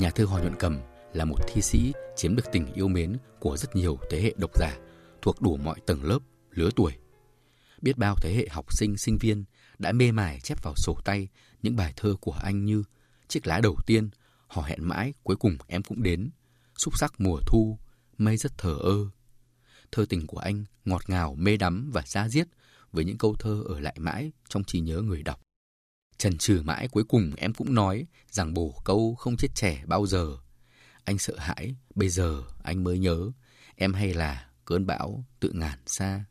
Nhà thơ Hò Nhuận Cầm là một thi sĩ chiếm được tình yêu mến của rất nhiều thế hệ độc giả thuộc đủ mọi tầng lớp, lứa tuổi. Biết bao thế hệ học sinh, sinh viên đã mê mải chép vào sổ tay những bài thơ của anh như Chiếc lá đầu tiên, Hò hẹn mãi, cuối cùng em cũng đến, Xúc sắc mùa thu, Mây rất thở ơ. Thơ tình của anh ngọt ngào, mê đắm và xa diết với những câu thơ ở lại mãi trong trí nhớ người đọc. Trần trừ mãi cuối cùng em cũng nói rằng bổ câu không chết trẻ bao giờ. Anh sợ hãi, bây giờ anh mới nhớ, em hay là cơn bão tự ngàn xa.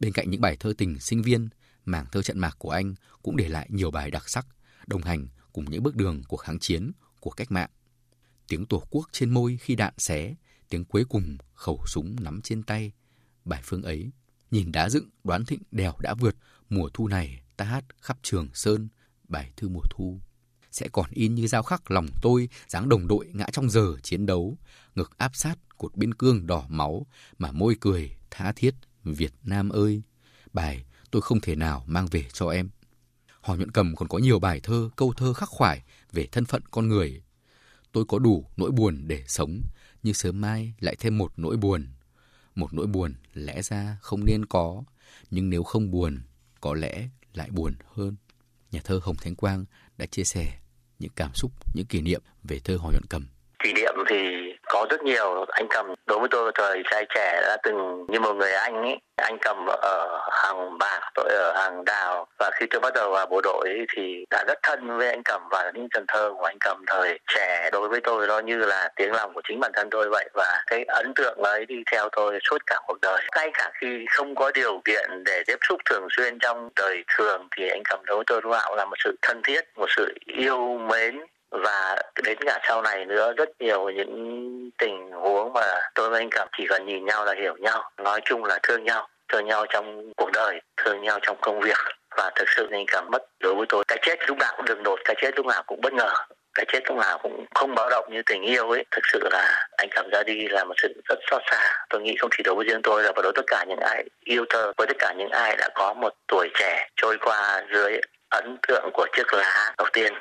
Bên cạnh những bài thơ tình sinh viên, mảng thơ trận mạc của anh cũng để lại nhiều bài đặc sắc, đồng hành cùng những bước đường của kháng chiến, của cách mạng. Tiếng tổ quốc trên môi khi đạn xé, tiếng cuối cùng khẩu súng nắm trên tay. Bài phương ấy, nhìn đá dựng đoán thịnh đèo đã vượt, mùa thu này ta hát khắp trường sơn, bài thư mùa thu. Sẽ còn in như dao khắc lòng tôi, dáng đồng đội ngã trong giờ chiến đấu, ngực áp sát cột biên cương đỏ máu, mà môi cười tha thiết Việt Nam ơi. Bài tôi không thể nào mang về cho em. Hò nhuận cầm còn có nhiều bài thơ, câu thơ khắc khoải về thân phận con người. Tôi có đủ nỗi buồn để sống, như sớm mai lại thêm một nỗi buồn. Một nỗi buồn lẽ ra không nên có, nhưng nếu không buồn, có lẽ lại buồn hơn. Nhà thơ Hồng Thánh Quang đã chia sẻ những cảm xúc, những kỷ niệm về thơ Hò nhuận cầm. Niệm thì có rất nhiều. Anh cầm đối với tôi thời trai trẻ đã từng như một người anh ấy. Anh cầm ở hàng bạc tôi ở hàng đào. Và khi tôi bắt đầu vào bộ đội ấy, thì đã rất thân với anh cầm và những cần thơ của anh cầm thời trẻ. Đối với tôi nó như là tiếng lòng của chính bản thân tôi vậy. Và cái ấn tượng ấy đi theo tôi suốt cả cuộc đời. Ngay cả khi không có điều kiện để tiếp xúc thường xuyên trong đời thường thì anh cầm đối với tôi lúc nào là một sự thân thiết một sự yêu mến và đến cả sau này nữa, rất nhiều những tình huống mà tôi với anh cảm chỉ cần nhìn nhau là hiểu nhau, nói chung là thương nhau thương nhau trong cuộc đời, thương nhau trong công việc. Và thực sự anh cảm mất đối với tôi. Cái chết lúc nào cũng đường đột, cái chết lúc nào cũng bất ngờ, cái chết lúc nào cũng không báo động như tình yêu ấy. Thực sự là anh cảm ra đi là một sự rất xót xa. Tôi nghĩ không chỉ đối với riêng tôi là và đối với tất cả những ai yêu thơ, với tất cả những ai đã có một tuổi trẻ trôi qua dưới ấn tượng của chiếc lá đầu tiên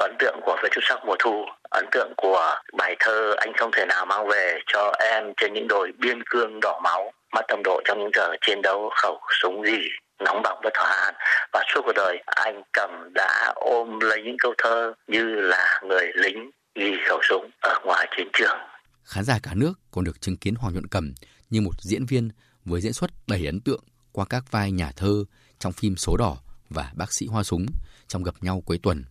ấn tượng của về chút sắc mùa thu, ấn tượng của bài thơ anh không thể nào mang về cho em trên những đồi biên cương đỏ máu, mắt đồng đội trong những giờ chiến đấu khẩu súng gì nóng bỏng bất thỏa an và suốt cuộc đời, anh cầm đã ôm lấy những câu thơ như là người lính ghi khẩu súng ở ngoài chiến trường. Khán giả cả nước còn được chứng kiến Hoàng Nhuận Cầm như một diễn viên với diễn xuất đầy ấn tượng qua các vai nhà thơ trong phim Số Đỏ và Bác sĩ Hoa Súng trong Gặp nhau cuối tuần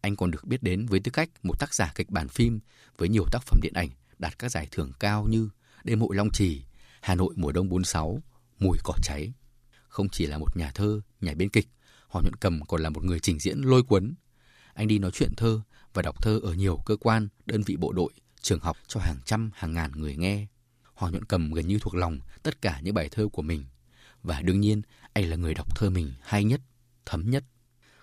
anh còn được biết đến với tư cách một tác giả kịch bản phim với nhiều tác phẩm điện ảnh đạt các giải thưởng cao như Đêm hội Long Trì, Hà Nội mùa đông 46, Mùi cỏ cháy. Không chỉ là một nhà thơ, nhà biên kịch, Hoàng Nhuận Cầm còn là một người trình diễn lôi cuốn. Anh đi nói chuyện thơ và đọc thơ ở nhiều cơ quan, đơn vị bộ đội, trường học cho hàng trăm, hàng ngàn người nghe. Hoàng Nhuận Cầm gần như thuộc lòng tất cả những bài thơ của mình. Và đương nhiên, anh là người đọc thơ mình hay nhất, thấm nhất.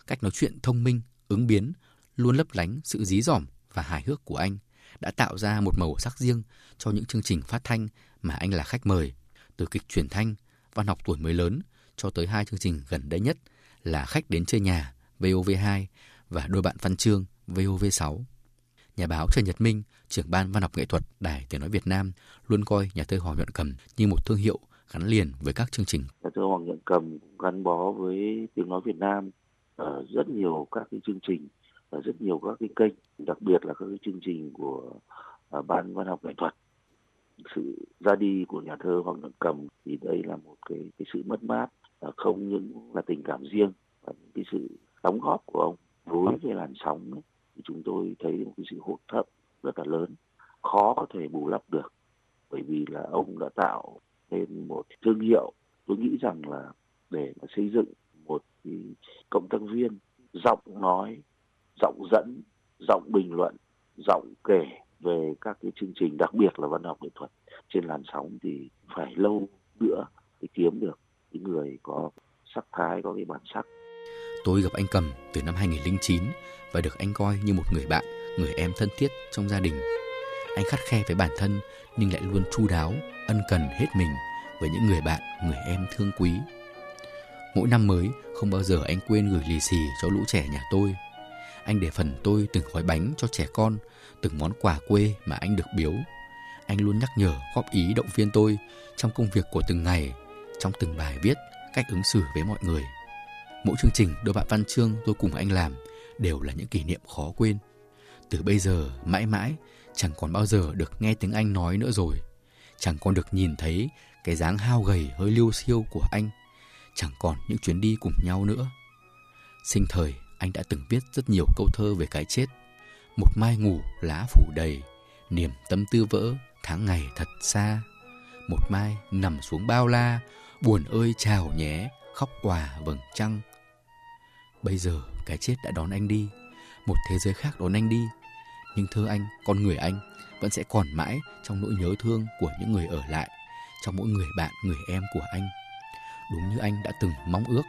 Cách nói chuyện thông minh, ứng biến luôn lấp lánh sự dí dỏm và hài hước của anh đã tạo ra một màu sắc riêng cho những chương trình phát thanh mà anh là khách mời, từ kịch truyền thanh, văn học tuổi mới lớn cho tới hai chương trình gần đây nhất là Khách đến chơi nhà VOV2 và Đôi bạn văn chương VOV6. Nhà báo Trần Nhật Minh, trưởng ban văn học nghệ thuật Đài Tiếng nói Việt Nam luôn coi nhà thơ Hoàng Nhuận Cầm như một thương hiệu gắn liền với các chương trình. Nhà thơ Hoàng Nhuận Cầm gắn bó với Tiếng nói Việt Nam ở rất nhiều các cái chương trình ở rất nhiều các cái kênh đặc biệt là các cái chương trình của à, ban văn học nghệ thuật. Sự ra đi của nhà thơ Hoàng đặng Cầm thì đây là một cái cái sự mất mát à, không những là tình cảm riêng và những cái sự đóng góp của ông với cái làn sóng ấy, thì chúng tôi thấy một cái sự hụt thấp rất là lớn khó có thể bù lấp được. Bởi vì là ông đã tạo nên một thương hiệu. Tôi nghĩ rằng là để mà xây dựng một cái cộng tác viên giọng nói giọng dẫn giọng bình luận giọng kể về các cái chương trình, đặc biệt là văn học nghệ thuật. Trên làn sóng thì phải lâu nữa để kiếm được những người có sắc thái, có cái bản sắc. Tôi gặp anh cầm từ năm 2009 và được anh coi như một người bạn, người em thân thiết trong gia đình. Anh khắt khe với bản thân nhưng lại luôn chu đáo, ân cần hết mình với những người bạn, người em thương quý. Mỗi năm mới, không bao giờ anh quên gửi lì xì cho lũ trẻ nhà tôi anh để phần tôi từng gói bánh cho trẻ con, từng món quà quê mà anh được biếu. Anh luôn nhắc nhở, góp ý động viên tôi trong công việc của từng ngày, trong từng bài viết, cách ứng xử với mọi người. Mỗi chương trình đôi bạn văn chương tôi cùng anh làm đều là những kỷ niệm khó quên. Từ bây giờ mãi mãi chẳng còn bao giờ được nghe tiếng anh nói nữa rồi. Chẳng còn được nhìn thấy cái dáng hao gầy hơi liêu siêu của anh. Chẳng còn những chuyến đi cùng nhau nữa. Sinh thời anh đã từng viết rất nhiều câu thơ về cái chết. Một mai ngủ lá phủ đầy, niềm tâm tư vỡ, tháng ngày thật xa. Một mai nằm xuống bao la, buồn ơi chào nhé, khóc òa vầng trăng. Bây giờ cái chết đã đón anh đi, một thế giới khác đón anh đi. Nhưng thơ anh, con người anh vẫn sẽ còn mãi trong nỗi nhớ thương của những người ở lại, trong mỗi người bạn, người em của anh. Đúng như anh đã từng mong ước.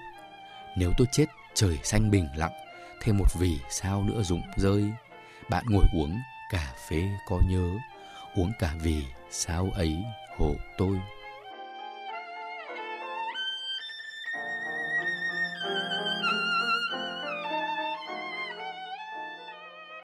Nếu tôi chết trời xanh bình lặng, thêm một vì sao nữa rụng rơi. Bạn ngồi uống cà phê có nhớ, uống cả vì sao ấy hộ tôi.